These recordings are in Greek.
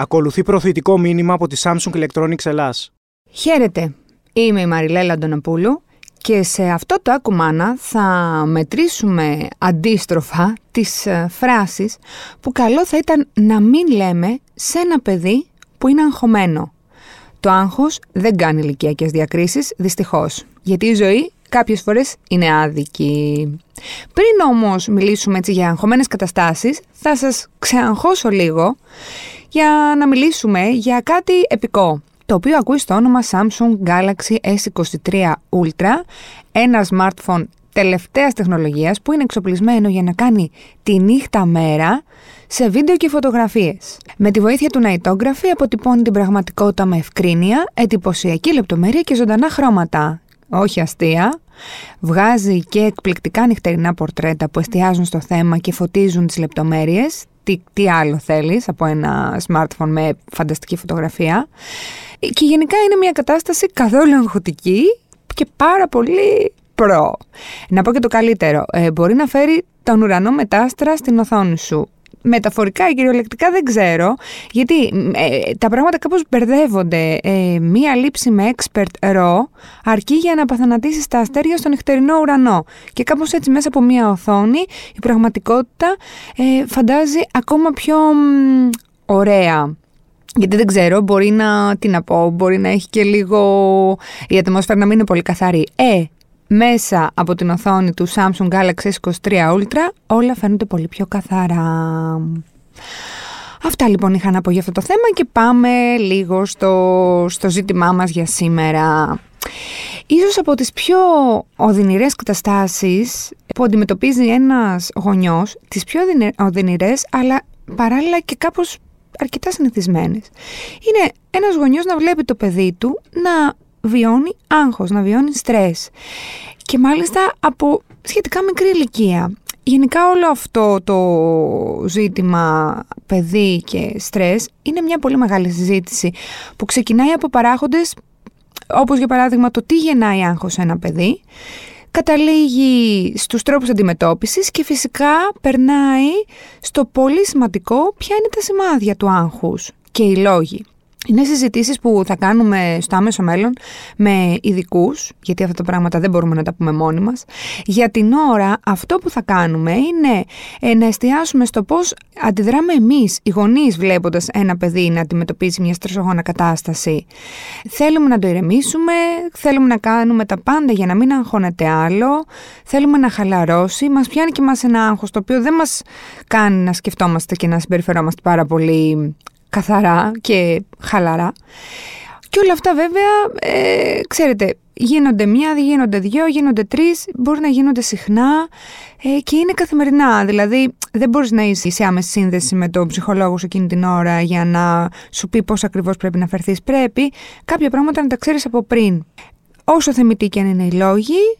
Ακολουθεί προθετικό μήνυμα από τη Samsung Electronics Ελλάς. Χαίρετε, είμαι η Μαριλέλα Αντωνοπούλου και σε αυτό το ακουμάνα θα μετρήσουμε αντίστροφα τις ε, φράσεις που καλό θα ήταν να μην λέμε σε ένα παιδί που είναι αγχωμένο. Το άγχος δεν κάνει ηλικιακές διακρίσεις, δυστυχώς, γιατί η ζωή κάποιες φορές είναι άδικη. Πριν όμως μιλήσουμε έτσι για αγχωμένες καταστάσεις, θα σας ξεαγχώσω λίγο για να μιλήσουμε για κάτι επικό, το οποίο ακούεις στο όνομα Samsung Galaxy S23 Ultra, ένα smartphone τελευταίας τεχνολογίας που είναι εξοπλισμένο για να κάνει τη νύχτα μέρα σε βίντεο και φωτογραφίες. Με τη βοήθεια του Nightography αποτυπώνει την πραγματικότητα με ευκρίνεια, εντυπωσιακή λεπτομέρεια και ζωντανά χρώματα. Όχι αστεία. Βγάζει και εκπληκτικά νυχτερινά πορτρέτα που εστιάζουν στο θέμα και φωτίζουν τις λεπτομέρειες. Τι, τι άλλο θέλεις από ένα smartphone με φανταστική φωτογραφία. Και γενικά είναι μια κατάσταση καθόλου αγχωτική και πάρα πολύ προ. Να πω και το καλύτερο. Ε, μπορεί να φέρει τον ουρανό μετάστρα στην οθόνη σου μεταφορικά ή κυριολεκτικά δεν ξέρω, γιατί ε, τα πράγματα κάπως μπερδεύονται. Ε, μία λήψη με expert raw αρκεί για να παθανατήσεις τα αστέρια στον νυχτερινό ουρανό. Και κάπως έτσι μέσα από μία οθόνη η πραγματικότητα ε, φαντάζει ακόμα πιο ωραία. Γιατί δεν ξέρω, μπορεί να, τι να πω, μπορεί να έχει και λίγο η ατμόσφαιρα να μην είναι πολύ καθαρή. Ε, μέσα από την οθόνη του Samsung Galaxy S23 Ultra όλα φαίνονται πολύ πιο καθαρά. Αυτά λοιπόν είχα να πω για αυτό το θέμα και πάμε λίγο στο, στο ζήτημά μας για σήμερα. Ίσως από τις πιο οδυνηρές καταστάσεις που αντιμετωπίζει ένας γονιός, τις πιο οδυνηρές αλλά παράλληλα και κάπως αρκετά συνηθισμένες. Είναι ένας γονιός να βλέπει το παιδί του να βιώνει άγχος, να βιώνει στρες. Και μάλιστα από σχετικά μικρή ηλικία. Γενικά όλο αυτό το ζήτημα παιδί και στρες είναι μια πολύ μεγάλη συζήτηση που ξεκινάει από παράγοντες όπως για παράδειγμα το τι γεννάει άγχος σε ένα παιδί, καταλήγει στους τρόπους αντιμετώπισης και φυσικά περνάει στο πολύ σημαντικό ποια είναι τα σημάδια του άγχους και οι λόγοι. Είναι συζητήσεις που θα κάνουμε στο άμεσο μέλλον με ειδικούς, γιατί αυτά τα πράγματα δεν μπορούμε να τα πούμε μόνοι μας. Για την ώρα, αυτό που θα κάνουμε είναι ε, να εστιάσουμε στο πώς αντιδράμε εμείς, οι γονείς, βλέποντας ένα παιδί να αντιμετωπίζει μια στρεσογόνα κατάσταση. Θέλουμε να το ηρεμήσουμε, θέλουμε να κάνουμε τα πάντα για να μην αγχώνεται άλλο, θέλουμε να χαλαρώσει. Μας πιάνει και μα ένα άγχος το οποίο δεν μας κάνει να σκεφτόμαστε και να συμπεριφερόμαστε πάρα πολύ καθαρά και χαλαρά. Και όλα αυτά βέβαια, ε, ξέρετε, γίνονται μία, γίνονται δυο, γίνονται τρεις, μπορεί να γίνονται συχνά ε, και είναι καθημερινά. Δηλαδή δεν μπορείς να είσαι σε άμεση σύνδεση με τον ψυχολόγο σου εκείνη την ώρα για να σου πει πώς ακριβώς πρέπει να φερθείς. Πρέπει κάποια πράγματα να τα ξέρεις από πριν. Όσο θεμητοί και αν είναι οι λόγοι,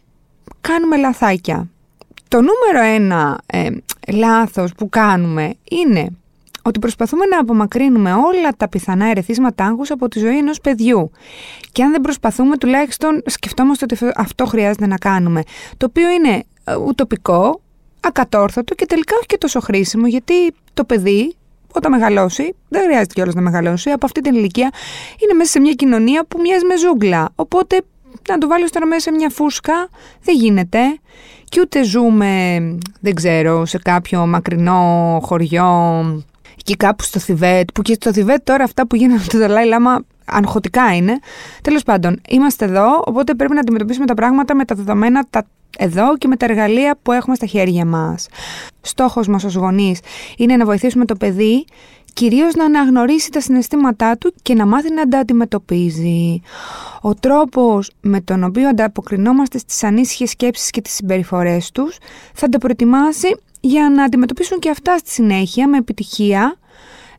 κάνουμε λαθάκια. Το νούμερο ένα ε, λάθος που κάνουμε είναι ότι προσπαθούμε να απομακρύνουμε όλα τα πιθανά ερεθίσματα άγχους από τη ζωή ενός παιδιού. Και αν δεν προσπαθούμε, τουλάχιστον σκεφτόμαστε ότι αυτό χρειάζεται να κάνουμε. Το οποίο είναι ε, ουτοπικό, ακατόρθωτο και τελικά όχι και τόσο χρήσιμο, γιατί το παιδί όταν μεγαλώσει, δεν χρειάζεται κιόλας να μεγαλώσει, από αυτή την ηλικία είναι μέσα σε μια κοινωνία που μοιάζει με ζούγκλα. Οπότε να το βάλει τώρα μέσα σε μια φούσκα δεν γίνεται. Και ούτε ζούμε, δεν ξέρω, σε κάποιο μακρινό χωριό εκεί κάπου στο Θιβέτ, που και στο Θιβέτ τώρα αυτά που γίνονται το Δαλάι Λάμα αγχωτικά είναι. Τέλος πάντων, είμαστε εδώ, οπότε πρέπει να αντιμετωπίσουμε τα πράγματα με τα δεδομένα τα εδώ και με τα εργαλεία που έχουμε στα χέρια μας. Στόχος μας ως γονείς είναι να βοηθήσουμε το παιδί κυρίως να αναγνωρίσει τα συναισθήματά του και να μάθει να τα αντιμετωπίζει. Ο τρόπος με τον οποίο ανταποκρινόμαστε στις ανήσυχε σκέψεις και τις συμπεριφορές τους θα τα προετοιμάσει για να αντιμετωπίσουν και αυτά στη συνέχεια με επιτυχία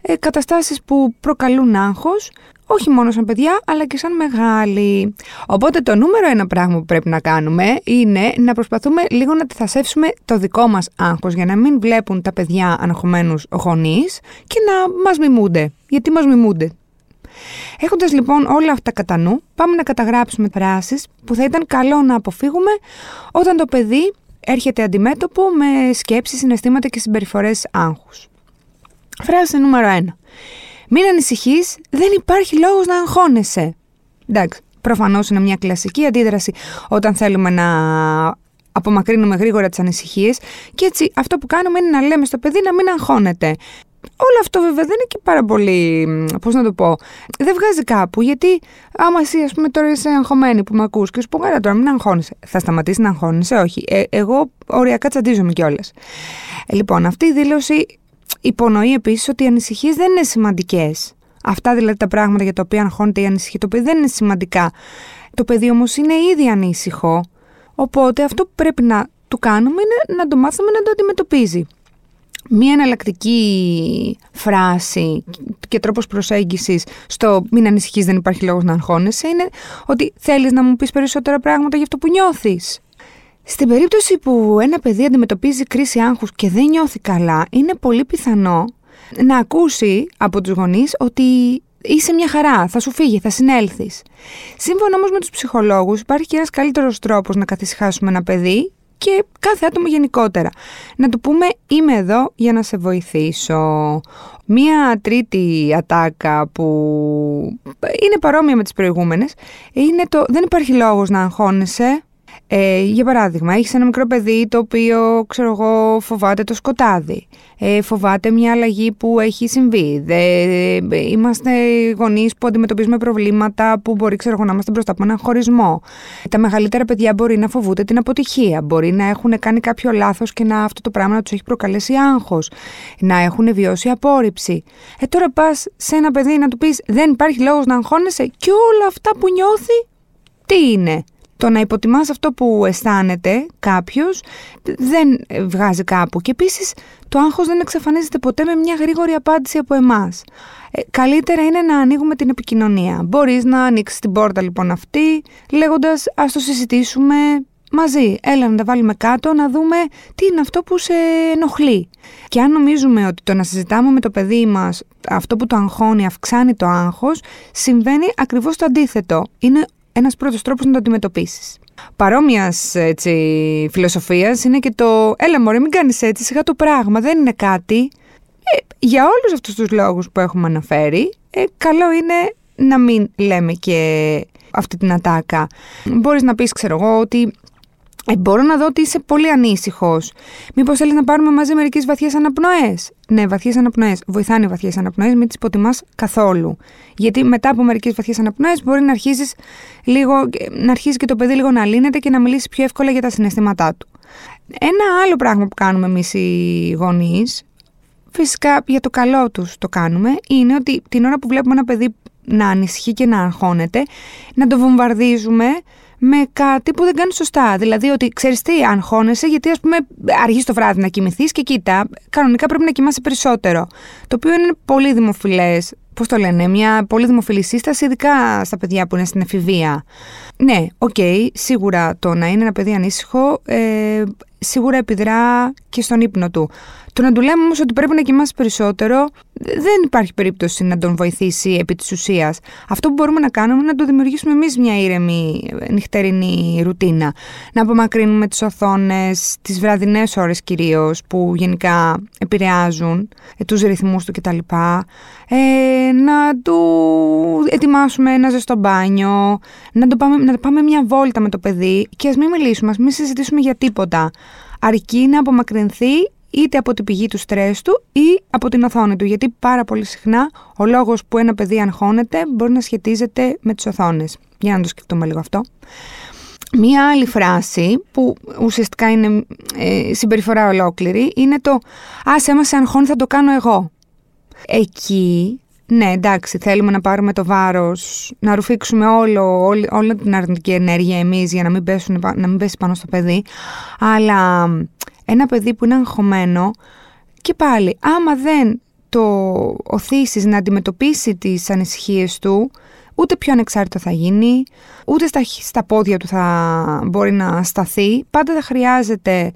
ε, καταστάσεις που προκαλούν άγχος, όχι μόνο σαν παιδιά, αλλά και σαν μεγάλοι. Οπότε το νούμερο ένα πράγμα που πρέπει να κάνουμε είναι να προσπαθούμε λίγο να αντιθασέψουμε το δικό μας άγχος για να μην βλέπουν τα παιδιά αναχωμένους γονείς και να μας μιμούνται. Γιατί μας μιμούνται. Έχοντας λοιπόν όλα αυτά κατά νου, πάμε να καταγράψουμε φράσεις που θα ήταν καλό να αποφύγουμε όταν το παιδί έρχεται αντιμέτωπο με σκέψεις, συναισθήματα και συμπεριφορές άγχους. Φράση νούμερο 1. Μην ανησυχείς, δεν υπάρχει λόγος να αγχώνεσαι. Εντάξει, προφανώς είναι μια κλασική αντίδραση όταν θέλουμε να απομακρύνουμε γρήγορα τις ανησυχίες. Και έτσι αυτό που κάνουμε είναι να λέμε στο παιδί να μην αγχώνεται. Όλο αυτό βέβαια δεν είναι και πάρα πολύ, πώς να το πω, δεν βγάζει κάπου, γιατί άμα εσύ ας πούμε τώρα είσαι αγχωμένη που με ακούς και σου πω καλά τώρα μην αγχώνεσαι, θα σταματήσει να αγχώνεσαι, όχι, ε, εγώ οριακά τσαντίζομαι κιόλας. Ε, λοιπόν, αυτή η δήλωση υπονοεί επίσης ότι οι ανησυχίες δεν είναι σημαντικές. Αυτά δηλαδή τα πράγματα για τα οποία αγχώνεται η ανησυχία, το παιδί δεν είναι σημαντικά. Το παιδί όμως είναι ήδη ανήσυχο, οπότε αυτό που πρέπει να του κάνουμε είναι να το μάθουμε να το αντιμετωπίζει. Μία εναλλακτική φράση και τρόπος προσέγγισης στο μην ανησυχείς δεν υπάρχει λόγος να αγχώνεσαι είναι ότι θέλεις να μου πεις περισσότερα πράγματα για αυτό που νιώθεις. Στην περίπτωση που ένα παιδί αντιμετωπίζει κρίση άγχους και δεν νιώθει καλά, είναι πολύ πιθανό να ακούσει από τους γονείς ότι είσαι μια χαρά, θα σου φύγει, θα συνέλθεις. Σύμφωνα όμως με τους ψυχολόγους υπάρχει και ένας καλύτερος τρόπος να καθησυχάσουμε ένα παιδί και κάθε άτομο γενικότερα. Να του πούμε είμαι εδώ για να σε βοηθήσω. Μία τρίτη ατάκα που είναι παρόμοια με τις προηγούμενες είναι το δεν υπάρχει λόγος να αγχώνεσαι, ε, για παράδειγμα, έχεις ένα μικρό παιδί το οποίο, ξέρω εγώ, φοβάται το σκοτάδι. Ε, φοβάται μια αλλαγή που έχει συμβεί. Δε, είμαστε γονείς που αντιμετωπίζουμε προβλήματα που μπορεί, ξέρω εγώ, να είμαστε μπροστά από έναν χωρισμό. Τα μεγαλύτερα παιδιά μπορεί να φοβούνται την αποτυχία. Μπορεί να έχουν κάνει κάποιο λάθος και να αυτό το πράγμα να τους έχει προκαλέσει άγχος. Να έχουν βιώσει απόρριψη. Ε, τώρα πας σε ένα παιδί να του πεις Δεν υπάρχει λόγος να αγχώνεσαι και όλα αυτά που νιώθει, τι είναι; Το να υποτιμάς αυτό που αισθάνεται κάποιος δεν βγάζει κάπου. Και επίσης το άγχος δεν εξαφανίζεται ποτέ με μια γρήγορη απάντηση από εμάς. Ε, καλύτερα είναι να ανοίγουμε την επικοινωνία. Μπορείς να ανοίξεις την πόρτα λοιπόν αυτή λέγοντας ας το συζητήσουμε μαζί. Έλα να τα βάλουμε κάτω να δούμε τι είναι αυτό που σε ενοχλεί. Και αν νομίζουμε ότι το να συζητάμε με το παιδί μας αυτό που το αγχώνει αυξάνει το άγχος, συμβαίνει ακριβώς το αντίθετο. Είναι ένας πρώτος τρόπος να το αντιμετωπίσεις. Παρόμοιας φιλοσοφίας είναι και το Έλα, Μωρέ, μην κάνεις έτσι, σιγά το πράγμα, δεν είναι κάτι. Ε, για όλους αυτούς τους λόγους που έχουμε αναφέρει, ε, καλό είναι να μην λέμε και αυτή την ατάκα. Μπορείς να πεις, ξέρω εγώ, ότι ε, μπορώ να δω ότι είσαι πολύ ανήσυχος. Μήπως θέλεις να πάρουμε μαζί μερικές βαθιές αναπνοές; Ναι, βαθιές αναπνοές. Βοηθάνε οι βαθιές αναπνοές, μην τις υποτιμάς καθόλου. Γιατί μετά από μερικές βαθιές αναπνοές μπορεί να αρχίσει λίγο, να αρχίσει και το παιδί λίγο να λύνεται και να μιλήσει πιο εύκολα για τα συναισθήματά του. Ένα άλλο πράγμα που κάνουμε εμείς οι γονείς, φυσικά για το καλό τους το κάνουμε, είναι ότι την ώρα που βλέπουμε ένα παιδί να ανησυχεί και να αγχώνεται, να το βομβαρδίζουμε με κάτι που δεν κάνει σωστά. Δηλαδή ότι ξέρεις τι, αγχώνεσαι γιατί ας πούμε αργείς το βράδυ να κοιμηθείς και κοίτα, κανονικά πρέπει να κοιμάσαι περισσότερο. Το οποίο είναι πολύ δημοφιλές. Πώς το λένε, μια πολύ δημοφιλή σύσταση, ειδικά στα παιδιά που είναι στην εφηβεία. Ναι, OK, okay, σίγουρα το να είναι ένα παιδί ανήσυχο, ε, σίγουρα επιδρά και στον ύπνο του. Το να του λέμε όμως ότι πρέπει να κοιμάσαι περισσότερο, δεν υπάρχει περίπτωση να τον βοηθήσει επί της ουσίας. Αυτό που μπορούμε να κάνουμε είναι να το δημιουργήσουμε εμείς μια ήρεμη νυχτερινή ρουτίνα. Να απομακρύνουμε τις οθόνες, τις βραδινές ώρες κυρίως, που γενικά επηρεάζουν ε, τους ρυθμούς του κτλ. Ε, να του ετοιμάσουμε ένα ζεστό μπάνιο, να, το πάμε, να πάμε μια βόλτα με το παιδί και ας μην μιλήσουμε, ας μην συζητήσουμε για τίποτα. Αρκεί να απομακρυνθεί είτε από την πηγή του στρες του ή από την οθόνη του. Γιατί πάρα πολύ συχνά ο λόγος που ένα παιδί αγχώνεται μπορεί να σχετίζεται με τις οθόνες. Για να το σκεφτούμε λίγο αυτό. Μία άλλη φράση που ουσιαστικά είναι ε, συμπεριφορά ολόκληρη είναι το «Ας έμα σε αγχώνει θα το κάνω εγώ». Εκεί, ναι εντάξει θέλουμε να πάρουμε το βάρος, να ρουφήξουμε όλο, όλη, όλη την αρνητική ενέργεια εμείς για να μην, πέσουν, να μην πέσει πάνω στο παιδί, αλλά ένα παιδί που είναι αγχωμένο και πάλι άμα δεν το οθήσεις να αντιμετωπίσει τις ανησυχίες του, ούτε πιο ανεξάρτητο θα γίνει, ούτε στα, στα πόδια του θα μπορεί να σταθεί. Πάντα θα χρειάζεται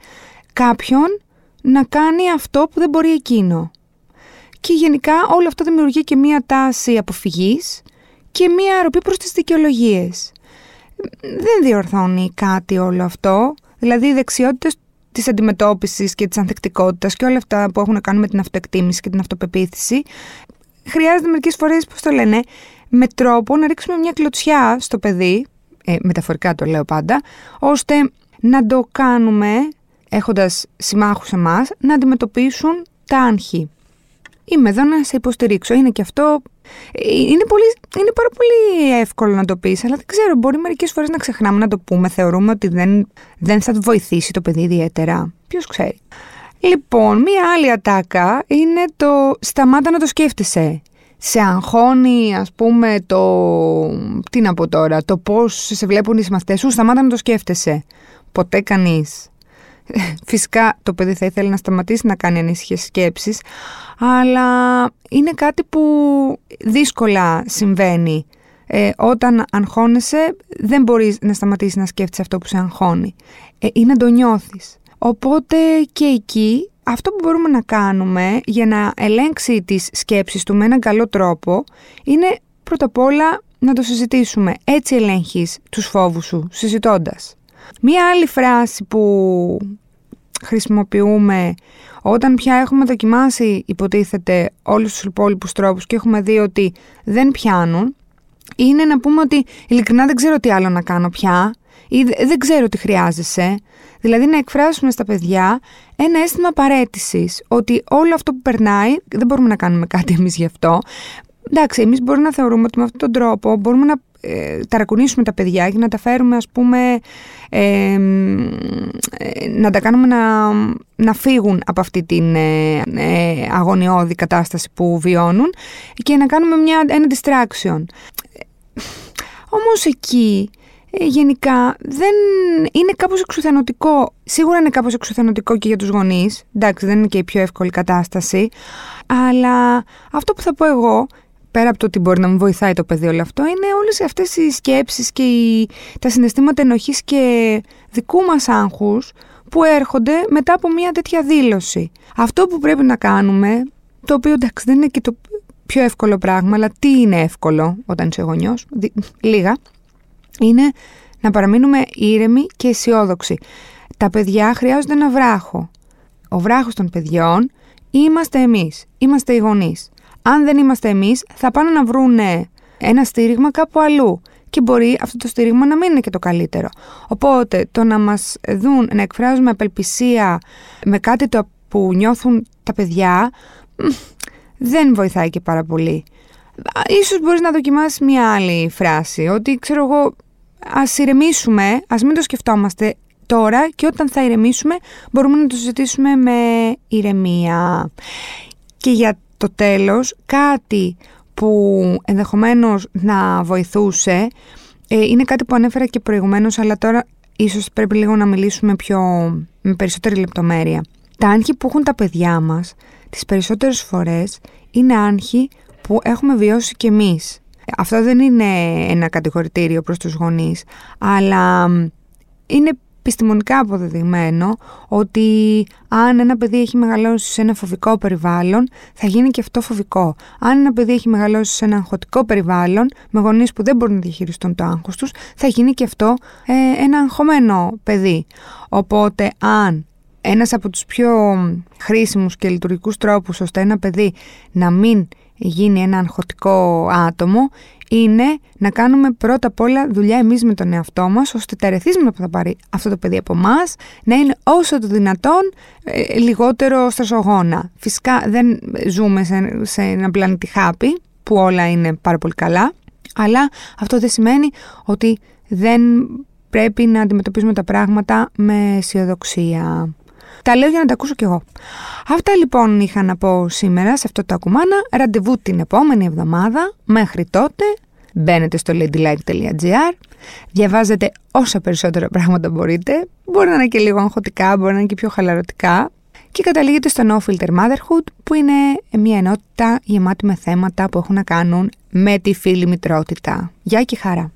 κάποιον να κάνει αυτό που δεν μπορεί εκείνο. Και γενικά όλο αυτό δημιουργεί και μία τάση αποφυγής και μία αρροπή προς τις δικαιολογίες. Δεν διορθώνει κάτι όλο αυτό. Δηλαδή οι δεξιότητες της αντιμετώπισης και της ανθεκτικότητας και όλα αυτά που έχουν να κάνουν με την αυτοεκτίμηση και την αυτοπεποίθηση χρειάζεται μερικές φορές, πώς το λένε, με τρόπο να ρίξουμε μια κλωτσιά στο παιδί, ε, μεταφορικά το λέω πάντα, ώστε να το κάνουμε, έχοντας συμμάχους εμάς, να αντιμετωπίσουν τα άγχη. Είμαι εδώ να σε υποστηρίξω. Είναι και αυτό. Ε, είναι, πολύ, είναι πάρα πολύ εύκολο να το πεις, αλλά δεν ξέρω, μπορεί μερικές φορές να ξεχνάμε να το πούμε. Θεωρούμε ότι δεν, δεν θα βοηθήσει το παιδί ιδιαίτερα. Ποιος ξέρει. Λοιπόν, μία άλλη ατάκα είναι το σταμάτα να το σκέφτεσαι σε αγχώνει ας πούμε το, τι να πω τώρα, το πώς σε βλέπουν οι συμμαθητές σου, σταμάτα να το σκέφτεσαι. Ποτέ κανείς. Φυσικά το παιδί θα ήθελε να σταματήσει να κάνει ανήσυχες σκέψεις, αλλά είναι κάτι που δύσκολα συμβαίνει. Ε, όταν αγχώνεσαι δεν μπορείς να σταματήσεις να σκέφτεσαι αυτό που σε αγχώνει. Ε, είναι να το νιώθεις. Οπότε και εκεί αυτό που μπορούμε να κάνουμε για να ελέγξει τις σκέψεις του με έναν καλό τρόπο είναι πρώτα απ' όλα να το συζητήσουμε. Έτσι ελέγχεις τους φόβους σου, συζητώντας. Μία άλλη φράση που χρησιμοποιούμε όταν πια έχουμε δοκιμάσει υποτίθεται όλους τους υπόλοιπους τρόπους και έχουμε δει ότι δεν πιάνουν είναι να πούμε ότι ειλικρινά δεν ξέρω τι άλλο να κάνω πια ή δεν ξέρω τι χρειάζεσαι. Δηλαδή να εκφράσουμε στα παιδιά ένα αίσθημα παρέτησης. Ότι όλο αυτό που περνάει δεν μπορούμε να κάνουμε κάτι εμείς γι' αυτό. Εντάξει, εμείς μπορούμε να θεωρούμε ότι με αυτόν τον τρόπο μπορούμε να ε, ταρακουνήσουμε τα παιδιά και να τα φέρουμε ας πούμε ε, να τα κάνουμε να, να φύγουν από αυτή την ε, ε αγωνιώδη κατάσταση που βιώνουν και να κάνουμε μια, ένα distraction. Όμως εκεί ε, γενικά δεν είναι κάπως εξουθενωτικό. Σίγουρα είναι κάπως εξουθενωτικό και για τους γονείς. Εντάξει, δεν είναι και η πιο εύκολη κατάσταση. Αλλά αυτό που θα πω εγώ, πέρα από το ότι μπορεί να μου βοηθάει το παιδί όλο αυτό, είναι όλες αυτές οι σκέψεις και οι, τα συναισθήματα ενοχής και δικού μας άγχους που έρχονται μετά από μια τέτοια δήλωση. Αυτό που πρέπει να κάνουμε, το οποίο εντάξει δεν είναι και το πιο εύκολο πράγμα, αλλά τι είναι εύκολο όταν είσαι γονιός, λίγα, είναι να παραμείνουμε ήρεμοι και αισιόδοξοι. Τα παιδιά χρειάζονται ένα βράχο. Ο βράχος των παιδιών είμαστε εμείς, είμαστε οι γονείς. Αν δεν είμαστε εμείς, θα πάνε να βρούνε ένα στήριγμα κάπου αλλού και μπορεί αυτό το στήριγμα να μην είναι και το καλύτερο. Οπότε το να μας δουν να εκφράζουμε απελπισία με κάτι το που νιώθουν τα παιδιά δεν βοηθάει και πάρα πολύ. Ίσως μπορείς να δοκιμάσεις μια άλλη φράση, ότι ξέρω εγώ ας ηρεμήσουμε, ας μην το σκεφτόμαστε τώρα και όταν θα ηρεμήσουμε μπορούμε να το συζητήσουμε με ηρεμία. Και για το τέλος, κάτι που ενδεχομένως να βοηθούσε, ε, είναι κάτι που ανέφερα και προηγουμένως, αλλά τώρα ίσως πρέπει λίγο να μιλήσουμε πιο, με περισσότερη λεπτομέρεια. Τα άγχη που έχουν τα παιδιά μας, τις περισσότερες φορές, είναι άγχη που έχουμε βιώσει κι εμείς. Αυτό δεν είναι ένα κατηγορητήριο προς τους γονείς, αλλά είναι επιστημονικά αποδεδειγμένο ότι αν ένα παιδί έχει μεγαλώσει σε ένα φοβικό περιβάλλον, θα γίνει και αυτό φοβικό. Αν ένα παιδί έχει μεγαλώσει σε ένα αγχωτικό περιβάλλον, με γονείς που δεν μπορούν να διαχειριστούν το άγχος τους, θα γίνει και αυτό ε, ένα αγχωμένο παιδί. Οπότε αν ένας από τους πιο χρήσιμους και λειτουργικούς τρόπους ώστε ένα παιδί να μην γίνει ένα αγχωτικό άτομο είναι να κάνουμε πρώτα απ' όλα δουλειά εμείς με τον εαυτό μας ώστε τα ερεθίσματα που θα πάρει αυτό το παιδί από εμάς να είναι όσο το δυνατόν ε, λιγότερο στρασογόνα. Φυσικά δεν ζούμε σε, σε ένα πλανήτη χάπι που όλα είναι πάρα πολύ καλά αλλά αυτό δεν σημαίνει ότι δεν πρέπει να αντιμετωπίζουμε τα πράγματα με αισιοδοξία. Τα λέω για να τα ακούσω κι εγώ. Αυτά λοιπόν είχα να πω σήμερα σε αυτό το ακουμάνα. Ραντεβού την επόμενη εβδομάδα. Μέχρι τότε μπαίνετε στο ladylike.gr, διαβάζετε όσα περισσότερα πράγματα μπορείτε. Μπορεί να είναι και λίγο αγχωτικά, μπορεί να είναι και πιο χαλαρωτικά. Και καταλήγετε στο No Filter Motherhood, που είναι μια ενότητα γεμάτη με θέματα που έχουν να κάνουν με τη φίλη μητρότητα. Γεια και χαρά!